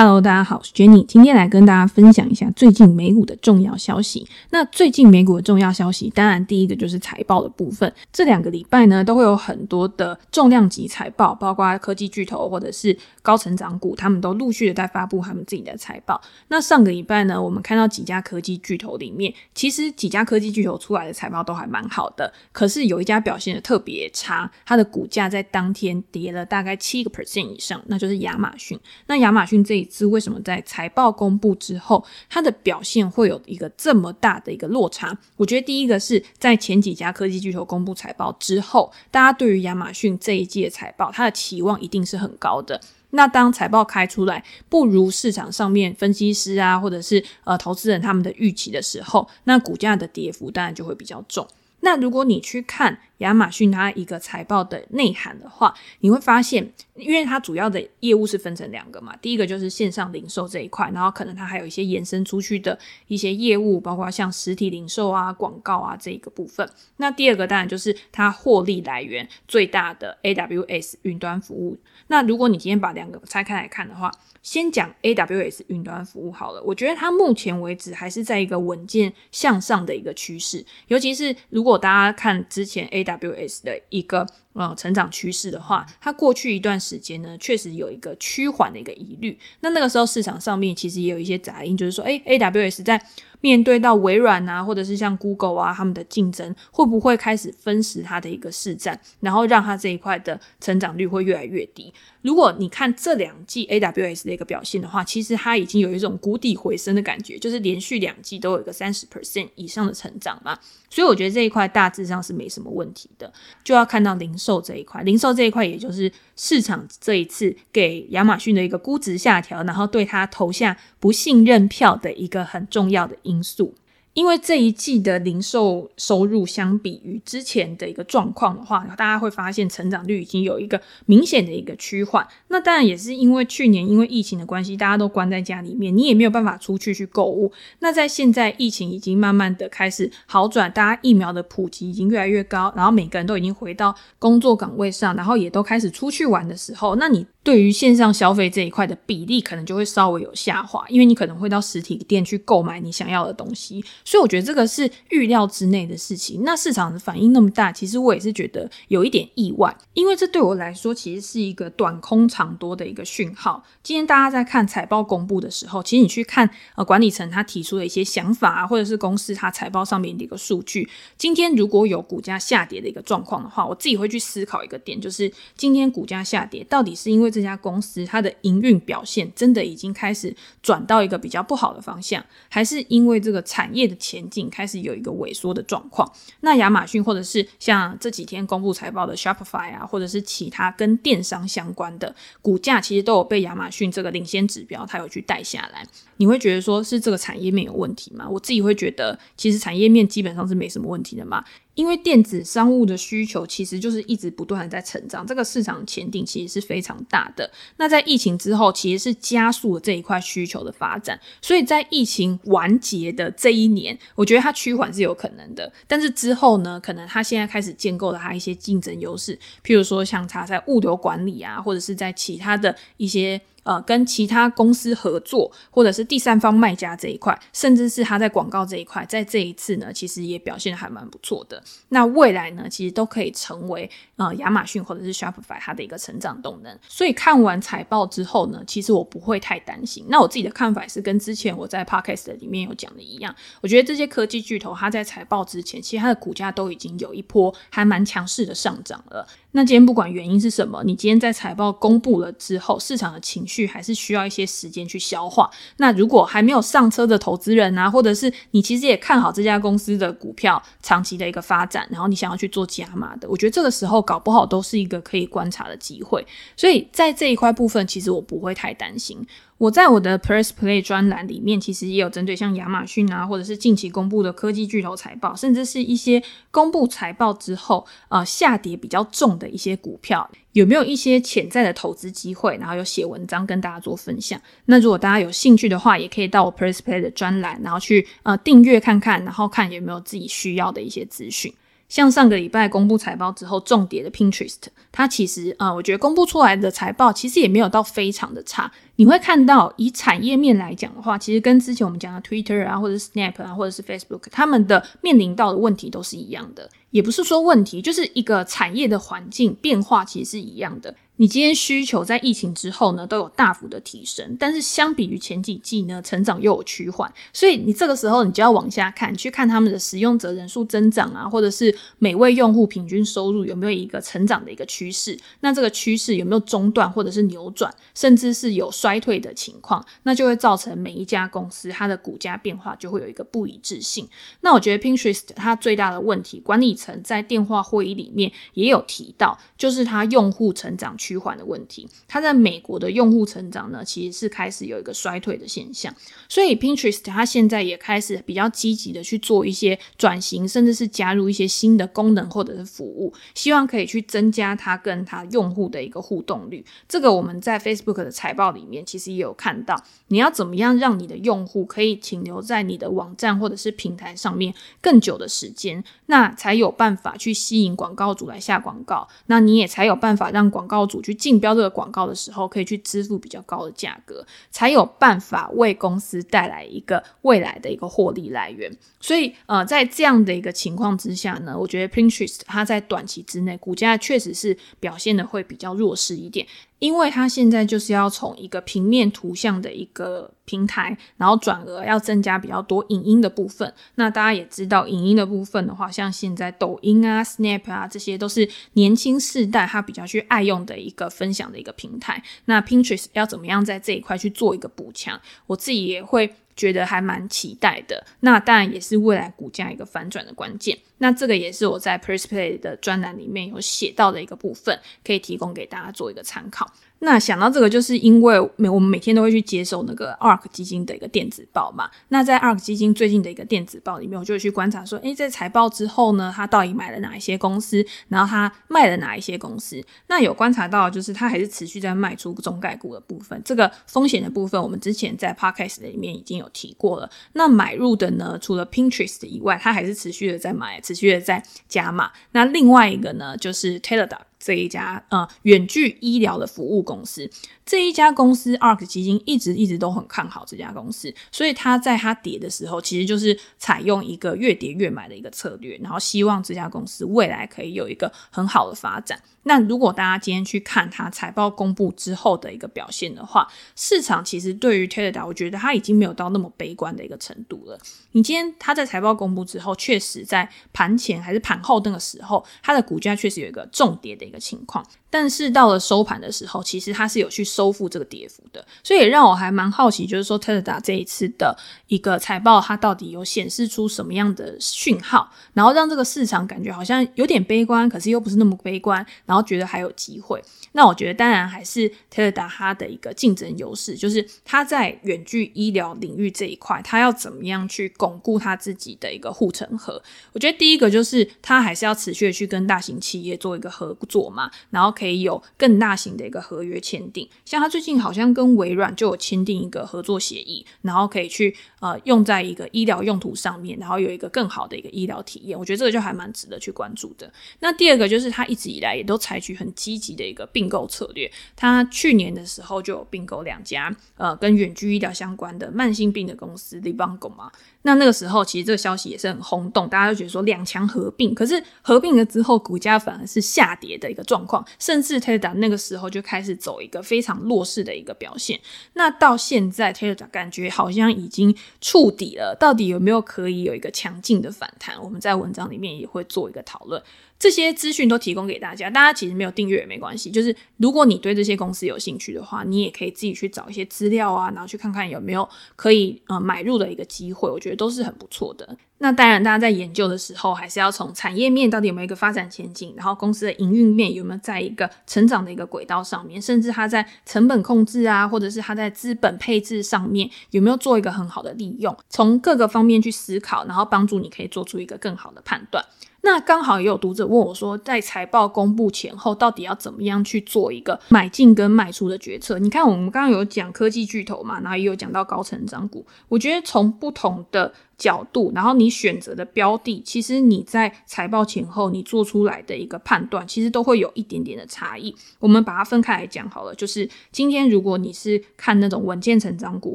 Hello，大家好，我是 Jenny，今天来跟大家分享一下最近美股的重要消息。那最近美股的重要消息，当然第一个就是财报的部分。这两个礼拜呢，都会有很多的重量级财报，包括科技巨头或者是高成长股，他们都陆续的在发布他们自己的财报。那上个礼拜呢，我们看到几家科技巨头里面，其实几家科技巨头出来的财报都还蛮好的，可是有一家表现的特别差，它的股价在当天跌了大概七个 percent 以上，那就是亚马逊。那亚马逊这一是为什么在财报公布之后，它的表现会有一个这么大的一个落差？我觉得第一个是在前几家科技巨头公布财报之后，大家对于亚马逊这一季的财报，它的期望一定是很高的。那当财报开出来不如市场上面分析师啊，或者是呃投资人他们的预期的时候，那股价的跌幅当然就会比较重。那如果你去看亚马逊它一个财报的内涵的话，你会发现，因为它主要的业务是分成两个嘛，第一个就是线上零售这一块，然后可能它还有一些延伸出去的一些业务，包括像实体零售啊、广告啊这一个部分。那第二个当然就是它获利来源最大的 AWS 云端服务。那如果你今天把两个拆开来看的话，先讲 AWS 云端服务好了，我觉得它目前为止还是在一个稳健向上的一个趋势，尤其是如果大家看之前 A AWS 的一个呃成长趋势的话，它过去一段时间呢确实有一个趋缓的一个疑虑。那那个时候市场上面其实也有一些杂音，就是说，诶，AWS 在面对到微软啊，或者是像 Google 啊他们的竞争，会不会开始分食它的一个市占，然后让它这一块的成长率会越来越低？如果你看这两季 AWS 的一个表现的话，其实它已经有一种谷底回升的感觉，就是连续两季都有一个三十 percent 以上的成长嘛。所以我觉得这一块大致上是没什么问题的，就要看到零售售这一块，零售这一块也就是市场这一次给亚马逊的一个估值下调，然后对它投下不信任票的一个很重要的因素。因为这一季的零售收入相比于之前的一个状况的话，大家会发现成长率已经有一个明显的一个趋缓。那当然也是因为去年因为疫情的关系，大家都关在家里面，你也没有办法出去去购物。那在现在疫情已经慢慢的开始好转，大家疫苗的普及已经越来越高，然后每个人都已经回到工作岗位上，然后也都开始出去玩的时候，那你。对于线上消费这一块的比例，可能就会稍微有下滑，因为你可能会到实体店去购买你想要的东西，所以我觉得这个是预料之内的事情。那市场的反应那么大，其实我也是觉得有一点意外，因为这对我来说其实是一个短空长多的一个讯号。今天大家在看财报公布的时候，其实你去看呃管理层他提出的一些想法啊，或者是公司它财报上面的一个数据，今天如果有股价下跌的一个状况的话，我自己会去思考一个点，就是今天股价下跌到底是因为这家公司它的营运表现真的已经开始转到一个比较不好的方向，还是因为这个产业的前景开始有一个萎缩的状况？那亚马逊或者是像这几天公布财报的 Shopify 啊，或者是其他跟电商相关的股价，其实都有被亚马逊这个领先指标它有去带下来。你会觉得说是这个产业面有问题吗？我自己会觉得，其实产业面基本上是没什么问题的嘛。因为电子商务的需求其实就是一直不断的在成长，这个市场前景其实是非常大的。那在疫情之后，其实是加速了这一块需求的发展。所以在疫情完结的这一年，我觉得它趋缓是有可能的。但是之后呢，可能它现在开始建构了它一些竞争优势，譬如说像它在物流管理啊，或者是在其他的一些。呃，跟其他公司合作，或者是第三方卖家这一块，甚至是他在广告这一块，在这一次呢，其实也表现得还蛮不错的。那未来呢，其实都可以成为呃亚马逊或者是 Shopify 它的一个成长动能。所以看完财报之后呢，其实我不会太担心。那我自己的看法是跟之前我在 Podcast 里面有讲的一样，我觉得这些科技巨头它在财报之前，其实它的股价都已经有一波还蛮强势的上涨了。那今天不管原因是什么，你今天在财报公布了之后，市场的情绪还是需要一些时间去消化。那如果还没有上车的投资人啊，或者是你其实也看好这家公司的股票长期的一个发展，然后你想要去做加码的，我觉得这个时候搞不好都是一个可以观察的机会。所以在这一块部分，其实我不会太担心。我在我的 Press Play 专栏里面，其实也有针对像亚马逊啊，或者是近期公布的科技巨头财报，甚至是一些公布财报之后，呃，下跌比较重的一些股票，有没有一些潜在的投资机会？然后有写文章跟大家做分享。那如果大家有兴趣的话，也可以到我 Press Play 的专栏，然后去呃订阅看看，然后看有没有自己需要的一些资讯。像上个礼拜公布财报之后重跌的 Pinterest，它其实啊、我觉得公布出来的财报其实也没有到非常的差。你会看到，以产业面来讲的话，其实跟之前我们讲的 Twitter 啊，或者 Snap 啊，或者是 Facebook，他们的面临到的问题都是一样的。也不是说问题，就是一个产业的环境变化其实是一样的。你今天需求在疫情之后呢，都有大幅的提升，但是相比于前几季呢，成长又有趋缓，所以你这个时候你就要往下看，去看他们的使用者人数增长啊，或者是每位用户平均收入有没有一个成长的一个趋势，那这个趋势有没有中断或者是扭转，甚至是有衰退的情况，那就会造成每一家公司它的股价变化就会有一个不一致性。那我觉得 Pinterest 它最大的问题，管理层在电话会议里面也有提到，就是它用户成长趋缓的问题，它在美国的用户成长呢，其实是开始有一个衰退的现象，所以 Pinterest 它现在也开始比较积极的去做一些转型，甚至是加入一些新的功能或者是服务，希望可以去增加它跟它用户的一个互动率。这个我们在 Facebook 的财报里面其实也有看到，你要怎么样让你的用户可以停留在你的网站或者是平台上面更久的时间，那才有办法去吸引广告主来下广告，那你也才有办法让广告主。去竞标这个广告的时候，可以去支付比较高的价格，才有办法为公司带来一个未来的一个获利来源。所以，呃，在这样的一个情况之下呢，我觉得 Pinterest 它在短期之内股价确实是表现的会比较弱势一点。因为它现在就是要从一个平面图像的一个平台，然后转而要增加比较多影音的部分。那大家也知道，影音的部分的话，像现在抖音啊、Snap 啊，这些都是年轻世代他比较去爱用的一个分享的一个平台。那 Pinterest 要怎么样在这一块去做一个补强？我自己也会。觉得还蛮期待的，那当然也是未来股价一个反转的关键。那这个也是我在 PressPlay 的专栏里面有写到的一个部分，可以提供给大家做一个参考。那想到这个，就是因为每我们每天都会去接受那个 ARK 基金的一个电子报嘛。那在 ARK 基金最近的一个电子报里面，我就会去观察说，诶，在财报之后呢，他到底买了哪一些公司，然后他卖了哪一些公司。那有观察到，就是他还是持续在卖出中概股的部分。这个风险的部分，我们之前在 Podcast 里面已经有提过了。那买入的呢，除了 Pinterest 以外，他还是持续的在买，持续的在加码。那另外一个呢，就是 Teladoc。这一家呃远距医疗的服务公司，这一家公司 ARK 基金一直一直都很看好这家公司，所以他在它跌的时候，其实就是采用一个越跌越买的一个策略，然后希望这家公司未来可以有一个很好的发展。那如果大家今天去看它财报公布之后的一个表现的话，市场其实对于 Teladoc 我觉得它已经没有到那么悲观的一个程度了。你今天它在财报公布之后，确实在盘前还是盘后那个时候，它的股价确实有一个重跌的一个情况。但是到了收盘的时候，其实它是有去收复这个跌幅的，所以也让我还蛮好奇，就是说 Teladoc 这一次的一个财报，它到底有显示出什么样的讯号，然后让这个市场感觉好像有点悲观，可是又不是那么悲观，然后觉得还有机会。那我觉得当然还是 Teladoc 它的一个竞争优势，就是它在远距医疗领域这一块，它要怎么样去巩固他自己的一个护城河。我觉得第一个就是他还是要持续的去跟大型企业做一个合作嘛，然后。可以有更大型的一个合约签订，像他最近好像跟微软就有签订一个合作协议，然后可以去呃用在一个医疗用途上面，然后有一个更好的一个医疗体验。我觉得这个就还蛮值得去关注的。那第二个就是他一直以来也都采取很积极的一个并购策略，他去年的时候就有并购两家呃跟远距医疗相关的慢性病的公司 Livongo 嘛。那那个时候其实这个消息也是很轰动，大家都觉得说两强合并，可是合并了之后股价反而是下跌的一个状况。甚至 teda 那个时候就开始走一个非常弱势的一个表现。那到现在，teda 感觉好像已经触底了，到底有没有可以有一个强劲的反弹？我们在文章里面也会做一个讨论。这些资讯都提供给大家，大家其实没有订阅也没关系。就是如果你对这些公司有兴趣的话，你也可以自己去找一些资料啊，然后去看看有没有可以呃买入的一个机会。我觉得都是很不错的。那当然，大家在研究的时候，还是要从产业面到底有没有一个发展前景，然后公司的营运面有没有在一个成长的一个轨道上面，甚至它在成本控制啊，或者是它在资本配置上面有没有做一个很好的利用，从各个方面去思考，然后帮助你可以做出一个更好的判断。那刚好也有读者问我说，在财报公布前后，到底要怎么样去做一个买进跟卖出的决策？你看，我们刚刚有讲科技巨头嘛，然后也有讲到高成长股。我觉得从不同的角度，然后你选择的标的，其实你在财报前后你做出来的一个判断，其实都会有一点点的差异。我们把它分开来讲好了，就是今天如果你是看那种稳健成长股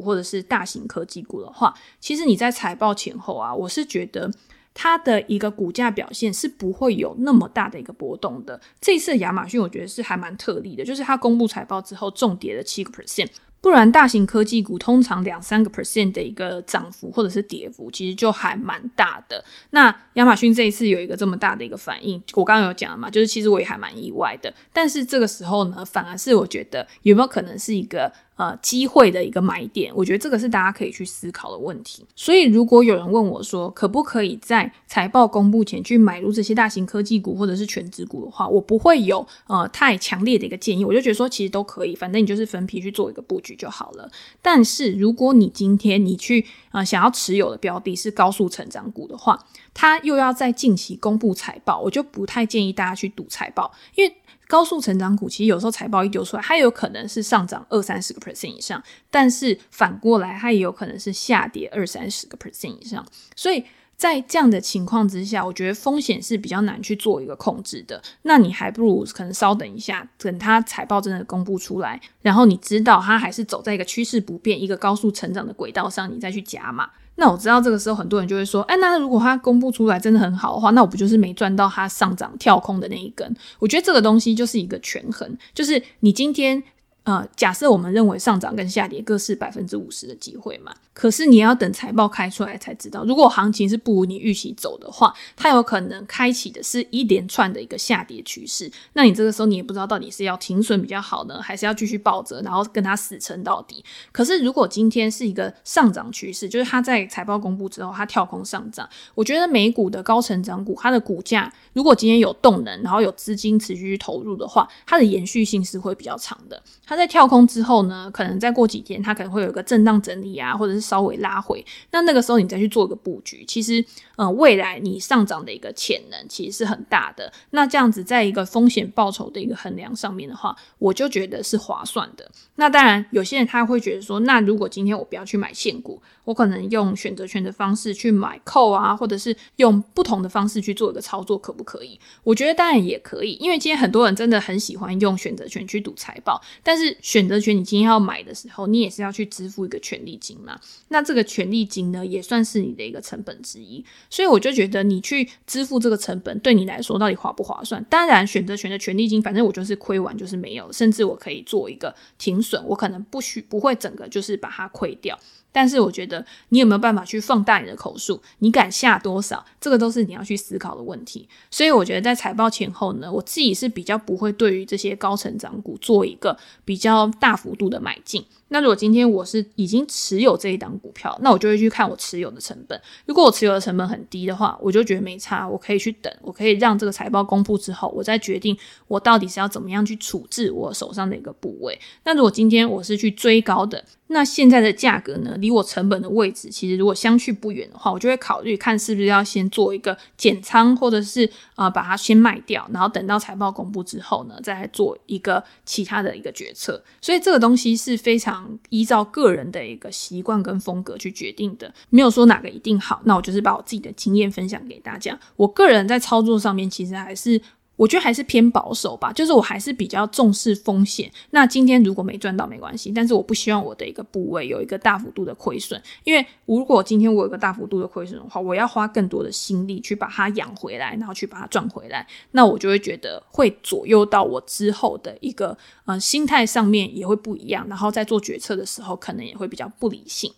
或者是大型科技股的话，其实你在财报前后啊，我是觉得。它的一个股价表现是不会有那么大的一个波动的。这次亚马逊我觉得是还蛮特例的，就是它公布财报之后重跌了七个 percent，不然大型科技股通常两三个 percent 的一个涨幅或者是跌幅，其实就还蛮大的。那亚马逊这一次有一个这么大的一个反应，我刚刚有讲了嘛，就是其实我也还蛮意外的。但是这个时候呢，反而是我觉得有没有可能是一个。呃，机会的一个买点，我觉得这个是大家可以去思考的问题。所以，如果有人问我说，可不可以在财报公布前去买入这些大型科技股或者是全职股的话，我不会有呃太强烈的一个建议。我就觉得说，其实都可以，反正你就是分批去做一个布局就好了。但是，如果你今天你去呃想要持有的标的是高速成长股的话，它又要在近期公布财报，我就不太建议大家去赌财报，因为。高速成长股其实有时候财报一丢出来，它有可能是上涨二三十个 percent 以上，但是反过来它也有可能是下跌二三十个 percent 以上。所以在这样的情况之下，我觉得风险是比较难去做一个控制的。那你还不如可能稍等一下，等它财报真的公布出来，然后你知道它还是走在一个趋势不变、一个高速成长的轨道上，你再去加码。那我知道这个时候很多人就会说，哎，那如果它公布出来真的很好的话，那我不就是没赚到它上涨跳空的那一根？我觉得这个东西就是一个权衡，就是你今天。呃，假设我们认为上涨跟下跌各是百分之五十的机会嘛，可是你要等财报开出来才知道。如果行情是不如你预期走的话，它有可能开启的是一连串的一个下跌趋势。那你这个时候你也不知道到底是要停损比较好呢，还是要继续抱着，然后跟它死撑到底。可是如果今天是一个上涨趋势，就是它在财报公布之后它跳空上涨，我觉得美股的高成长股它的股价如果今天有动能，然后有资金持续去投入的话，它的延续性是会比较长的。在跳空之后呢，可能再过几天，它可能会有一个震荡整理啊，或者是稍微拉回。那那个时候你再去做一个布局，其实，呃，未来你上涨的一个潜能其实是很大的。那这样子，在一个风险报酬的一个衡量上面的话，我就觉得是划算的。那当然，有些人他会觉得说，那如果今天我不要去买现股，我可能用选择权的方式去买 call 啊，或者是用不同的方式去做一个操作，可不可以？我觉得当然也可以，因为今天很多人真的很喜欢用选择权去赌财报，但是是选择权，你今天要买的时候，你也是要去支付一个权利金嘛？那这个权利金呢，也算是你的一个成本之一。所以我就觉得，你去支付这个成本，对你来说到底划不划算？当然，选择权的权利金，反正我就是亏完就是没有，甚至我可以做一个停损，我可能不需不会整个就是把它亏掉。但是我觉得你有没有办法去放大你的口数？你敢下多少？这个都是你要去思考的问题。所以我觉得在财报前后呢，我自己是比较不会对于这些高成长股做一个比较大幅度的买进。那如果今天我是已经持有这一档股票，那我就会去看我持有的成本。如果我持有的成本很低的话，我就觉得没差，我可以去等，我可以让这个财报公布之后，我再决定我到底是要怎么样去处置我手上的一个部位。那如果今天我是去追高的，那现在的价格呢，离我成本的位置其实如果相去不远的话，我就会考虑看是不是要先做一个减仓，或者是啊、把它先卖掉，然后等到财报公布之后呢，再来做一个其他的一个决策。所以这个东西是非常依照个人的一个习惯跟风格去决定的，没有说哪个一定好。那我就是把我自己的经验分享给大家。我个人在操作上面其实还是。我觉得还是偏保守吧，就是我还是比较重视风险。那今天如果没赚到没关系，但是我不希望我的一个部位有一个大幅度的亏损，因为如果今天我有一个大幅度的亏损的话，我要花更多的心力去把它养回来，然后去把它赚回来，那我就会觉得会左右到我之后的一个呃心态上面也会不一样，然后在做决策的时候可能也会比较不理性。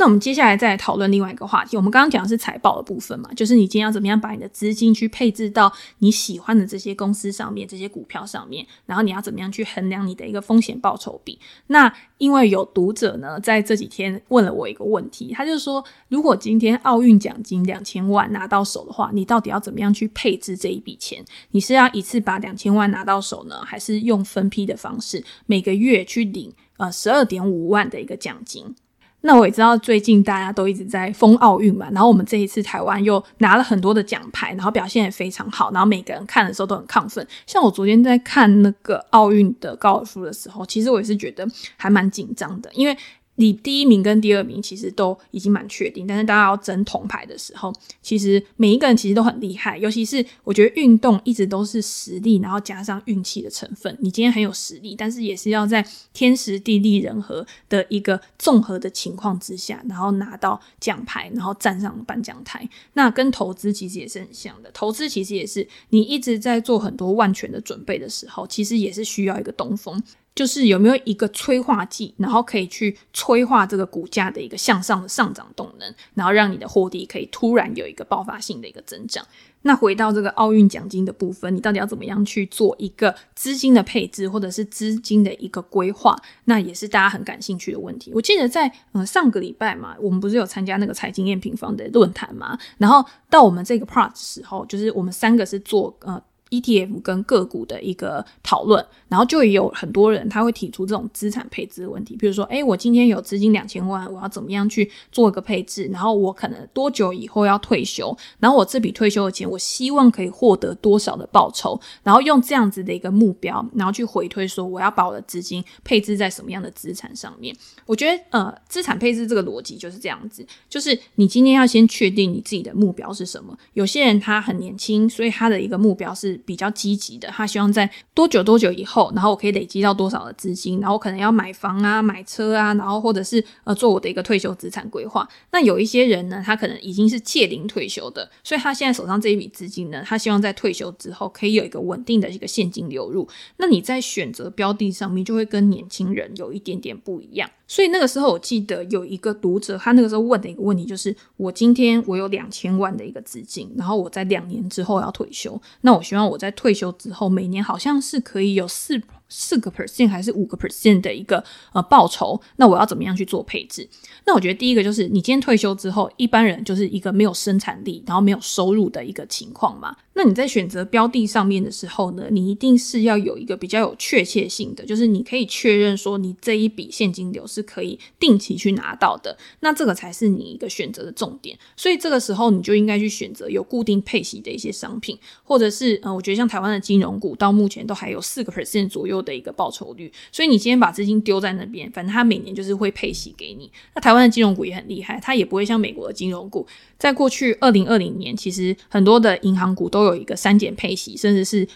那我们接下来再来讨论另外一个话题。我们刚刚讲的是财报的部分嘛，就是你今天要怎么样把你的资金去配置到你喜欢的这些公司上面、这些股票上面，然后你要怎么样去衡量你的一个风险报酬比。那因为有读者呢在这几天问了我一个问题，他就说，如果今天奥运奖金两千万拿到手的话，你到底要怎么样去配置这一笔钱？你是要一次把两千万拿到手呢，还是用分批的方式，每个月去领呃十二点五万的一个奖金？那我也知道最近大家都一直在封奥运嘛，然后我们这一次台湾又拿了很多的奖牌，然后表现也非常好，然后每个人看的时候都很亢奋。像我昨天在看那个奥运的高尔夫的时候，其实我也是觉得还蛮紧张的，因为。你第一名跟第二名其实都已经蛮确定，但是大家要争铜牌的时候，其实每一个人其实都很厉害。尤其是我觉得运动一直都是实力，然后加上运气的成分。你今天很有实力，但是也是要在天时地利人和的一个综合的情况之下，然后拿到奖牌，然后站上颁奖台。那跟投资其实也是很像的，投资其实也是你一直在做很多万全的准备的时候，其实也是需要一个东风。就是有没有一个催化剂，然后可以去催化这个股价的一个向上的上涨动能，然后让你的获利可以突然有一个爆发性的一个增长。那回到这个奥运奖金的部分，你到底要怎么样去做一个资金的配置，或者是资金的一个规划？那也是大家很感兴趣的问题。我记得在呃上个礼拜嘛，我们不是有参加那个财经验平方的论坛嘛，然后到我们这个 part 的时候，就是我们三个是做呃。ETF 跟个股的一个讨论，然后就也有很多人他会提出这种资产配置的问题，比如说，诶，我今天有资金两千万，我要怎么样去做一个配置？然后我可能多久以后要退休？然后我这笔退休的钱，我希望可以获得多少的报酬？然后用这样子的一个目标，然后去回推说，我要把我的资金配置在什么样的资产上面？我觉得，呃，资产配置这个逻辑就是这样子，就是你今天要先确定你自己的目标是什么。有些人他很年轻，所以他的一个目标是。比较积极的，他希望在多久多久以后，然后我可以累积到多少的资金，然后可能要买房啊、买车啊，然后或者是呃做我的一个退休资产规划。那有一些人呢，他可能已经是借龄退休的，所以他现在手上这一笔资金呢，他希望在退休之后可以有一个稳定的一个现金流入。那你在选择标的上面就会跟年轻人有一点点不一样。所以那个时候，我记得有一个读者，他那个时候问的一个问题就是：我今天我有两千万的一个资金，然后我在两年之后要退休，那我希望我在退休之后每年好像是可以有四。四个 percent 还是五个 percent 的一个呃报酬，那我要怎么样去做配置？那我觉得第一个就是你今天退休之后，一般人就是一个没有生产力，然后没有收入的一个情况嘛。那你在选择标的上面的时候呢，你一定是要有一个比较有确切性的，就是你可以确认说你这一笔现金流是可以定期去拿到的，那这个才是你一个选择的重点。所以这个时候你就应该去选择有固定配息的一些商品，或者是呃，我觉得像台湾的金融股到目前都还有四个 percent 左右的一个报酬率，所以你今天把资金丢在那边，反正它每年就是会配息给你。那台湾的金融股也很厉害，它也不会像美国的金融股，在过去二零二零年，其实很多的银行股都有一个三减配息，甚至是。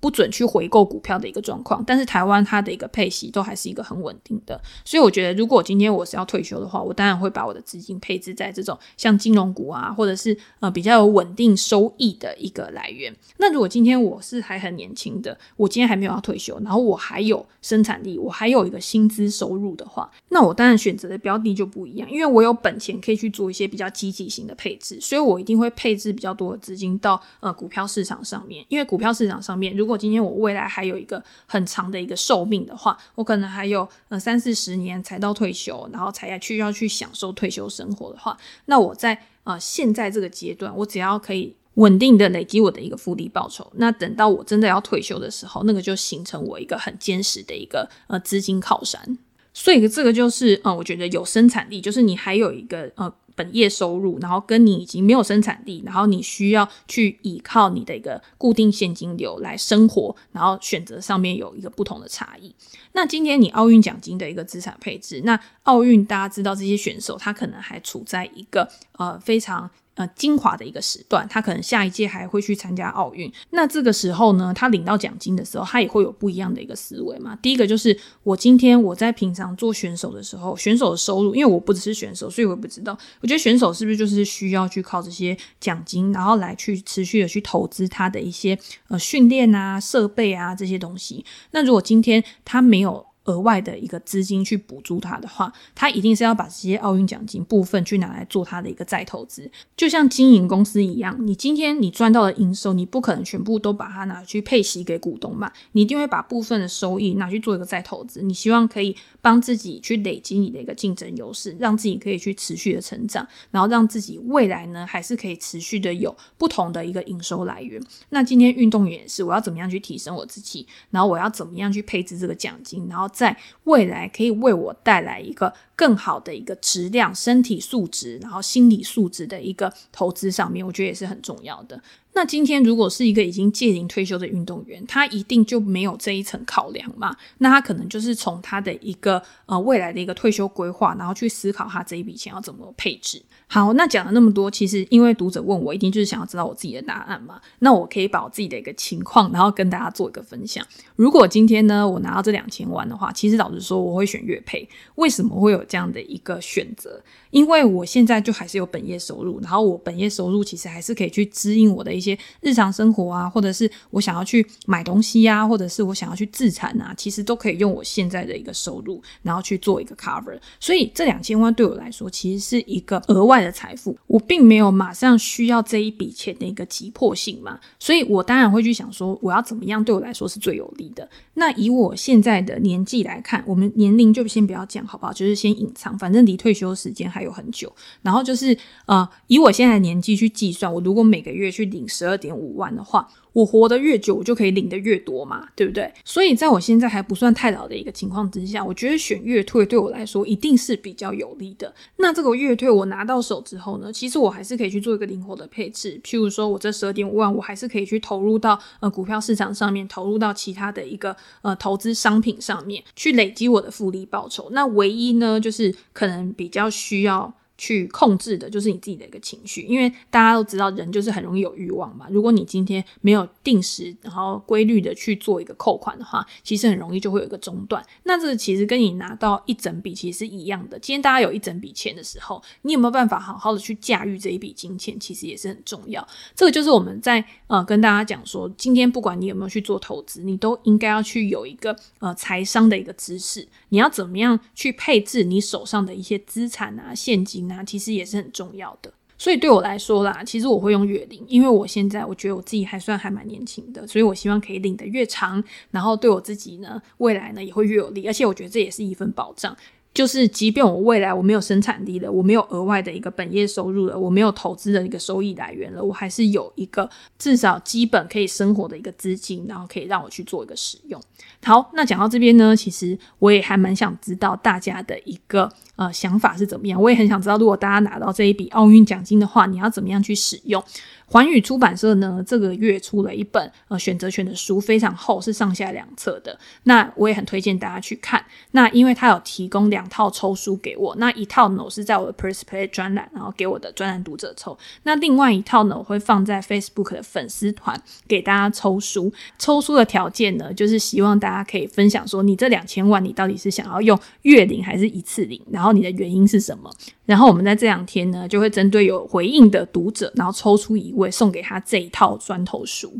不准去回购股票的一个状况，但是台湾它的一个配息都还是一个很稳定的，所以我觉得如果今天我是要退休的话，我当然会把我的资金配置在这种像金融股啊，或者是呃比较有稳定收益的一个来源。那如果今天我是还很年轻的，我今天还没有要退休，然后我还有生产力，我还有一个薪资收入的话，那我当然选择的标的就不一样，因为我有本钱可以去做一些比较积极型的配置，所以我一定会配置比较多的资金到呃股票市场上面，因为股票市场上面如如果今天我未来还有一个很长的一个寿命的话，我可能还有呃三四十年才到退休，然后才要去要去享受退休生活的话，那我在呃现在这个阶段，我只要可以稳定的累积我的一个复利报酬，那等到我真的要退休的时候，那个就形成我一个很坚实的一个呃资金靠山。所以这个就是呃我觉得有生产力，就是你还有一个呃。本业收入，然后跟你已经没有生产力，然后你需要去依靠你的一个固定现金流来生活，然后选择上面有一个不同的差异。那今天你奥运奖金的一个资产配置，那奥运大家知道这些选手他可能还处在一个呃非常。呃，精华的一个时段，他可能下一届还会去参加奥运。那这个时候呢，他领到奖金的时候，他也会有不一样的一个思维嘛。第一个就是，我今天我在平常做选手的时候，选手的收入，因为我不只是选手，所以我不知道。我觉得选手是不是就是需要去靠这些奖金，然后来去持续的去投资他的一些呃训练啊、设备啊这些东西。那如果今天他没有。额外的一个资金去补助他的话，他一定是要把这些奥运奖金部分去拿来做他的一个再投资，就像经营公司一样，你今天你赚到的营收，你不可能全部都把它拿去配息给股东嘛，你一定会把部分的收益拿去做一个再投资，你希望可以帮自己去累积你的一个竞争优势，让自己可以去持续的成长，然后让自己未来呢还是可以持续的有不同的一个营收来源。那今天运动员也是，我要怎么样去提升我自己，然后我要怎么样去配置这个奖金，然后。在未来可以为我带来一个更好的一个质量、身体素质，然后心理素质的一个投资上面，我觉得也是很重要的。那今天如果是一个已经届龄退休的运动员，他一定就没有这一层考量嘛？那他可能就是从他的一个呃未来的一个退休规划，然后去思考他这一笔钱要怎么配置。好，那讲了那么多，其实因为读者问我，一定就是想要知道我自己的答案嘛。那我可以把我自己的一个情况，然后跟大家做一个分享。如果今天呢，我拿到这两千万的话，其实老实说，我会选月配。为什么会有这样的一个选择？因为我现在就还是有本业收入，然后我本业收入其实还是可以去支应我的一些日常生活啊，或者是我想要去买东西啊，或者是我想要去自产啊，其实都可以用我现在的一个收入，然后去做一个 cover。所以这两千万对我来说，其实是一个额外的财富，我并没有马上需要这一笔钱的一个急迫性嘛，所以我当然会去想说，我要怎么样对我来说是最有利的。那以我现在的年纪来看，我们年龄就先不要讲好不好？就是先隐藏，反正离退休时间还有很久。然后就是呃，以我现在的年纪去计算，我如果每个月去领十二点五万的话。我活得越久，我就可以领得越多嘛，对不对？所以在我现在还不算太老的一个情况之下，我觉得选月退对我来说一定是比较有利的。那这个月退我拿到手之后呢，其实我还是可以去做一个灵活的配置。譬如说，我这十二点五万，我还是可以去投入到呃股票市场上面，投入到其他的一个呃投资商品上面，去累积我的复利报酬。那唯一呢，就是可能比较需要。去控制的就是你自己的一个情绪，因为大家都知道人就是很容易有欲望嘛。如果你今天没有定时，然后规律的去做一个扣款的话，其实很容易就会有一个中断。那这个其实跟你拿到一整笔其实是一样的。今天大家有一整笔钱的时候，你有没有办法好好的去驾驭这一笔金钱，其实也是很重要。这个就是我们在呃跟大家讲说，今天不管你有没有去做投资，你都应该要去有一个呃财商的一个知识。你要怎么样去配置你手上的一些资产啊、现金？那其实也是很重要的，所以对我来说啦，其实我会用月领，因为我现在我觉得我自己还算还蛮年轻的，所以我希望可以领的越长，然后对我自己呢，未来呢也会越有利，而且我觉得这也是一份保障。就是，即便我未来我没有生产力了，我没有额外的一个本业收入了，我没有投资的一个收益来源了，我还是有一个至少基本可以生活的一个资金，然后可以让我去做一个使用。好，那讲到这边呢，其实我也还蛮想知道大家的一个呃想法是怎么样。我也很想知道，如果大家拿到这一笔奥运奖金的话，你要怎么样去使用？环宇出版社呢，这个月出了一本呃选择权的书，非常厚，是上下两册的。那我也很推荐大家去看。那因为他有提供两套抽书给我，那一套呢我是在我的 PressPlay 专栏，然后给我的专栏读者抽。那另外一套呢，我会放在 Facebook 的粉丝团给大家抽书。抽书的条件呢，就是希望大家可以分享说，你这两千万你到底是想要用月领还是一次领，然后你的原因是什么？然后我们在这两天呢，就会针对有回应的读者，然后抽出一位送给他这一套砖头书。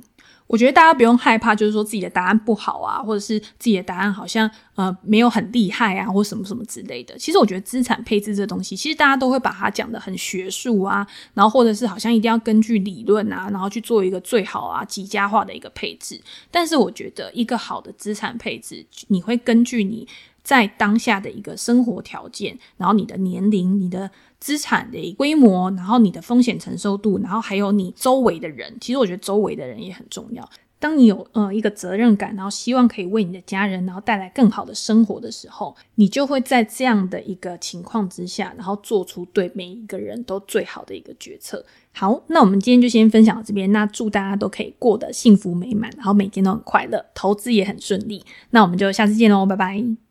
我觉得大家不用害怕，就是说自己的答案不好啊，或者是自己的答案好像呃没有很厉害啊，或什么什么之类的。其实我觉得资产配置这东西，其实大家都会把它讲得很学术啊，然后或者是好像一定要根据理论啊，然后去做一个最好啊极佳化的一个配置。但是我觉得一个好的资产配置，你会根据你。在当下的一个生活条件，然后你的年龄、你的资产的规模，然后你的风险承受度，然后还有你周围的人，其实我觉得周围的人也很重要。当你有呃一个责任感，然后希望可以为你的家人，然后带来更好的生活的时候，你就会在这样的一个情况之下，然后做出对每一个人都最好的一个决策。好，那我们今天就先分享到这边。那祝大家都可以过得幸福美满，然后每天都很快乐，投资也很顺利。那我们就下次见喽，拜拜。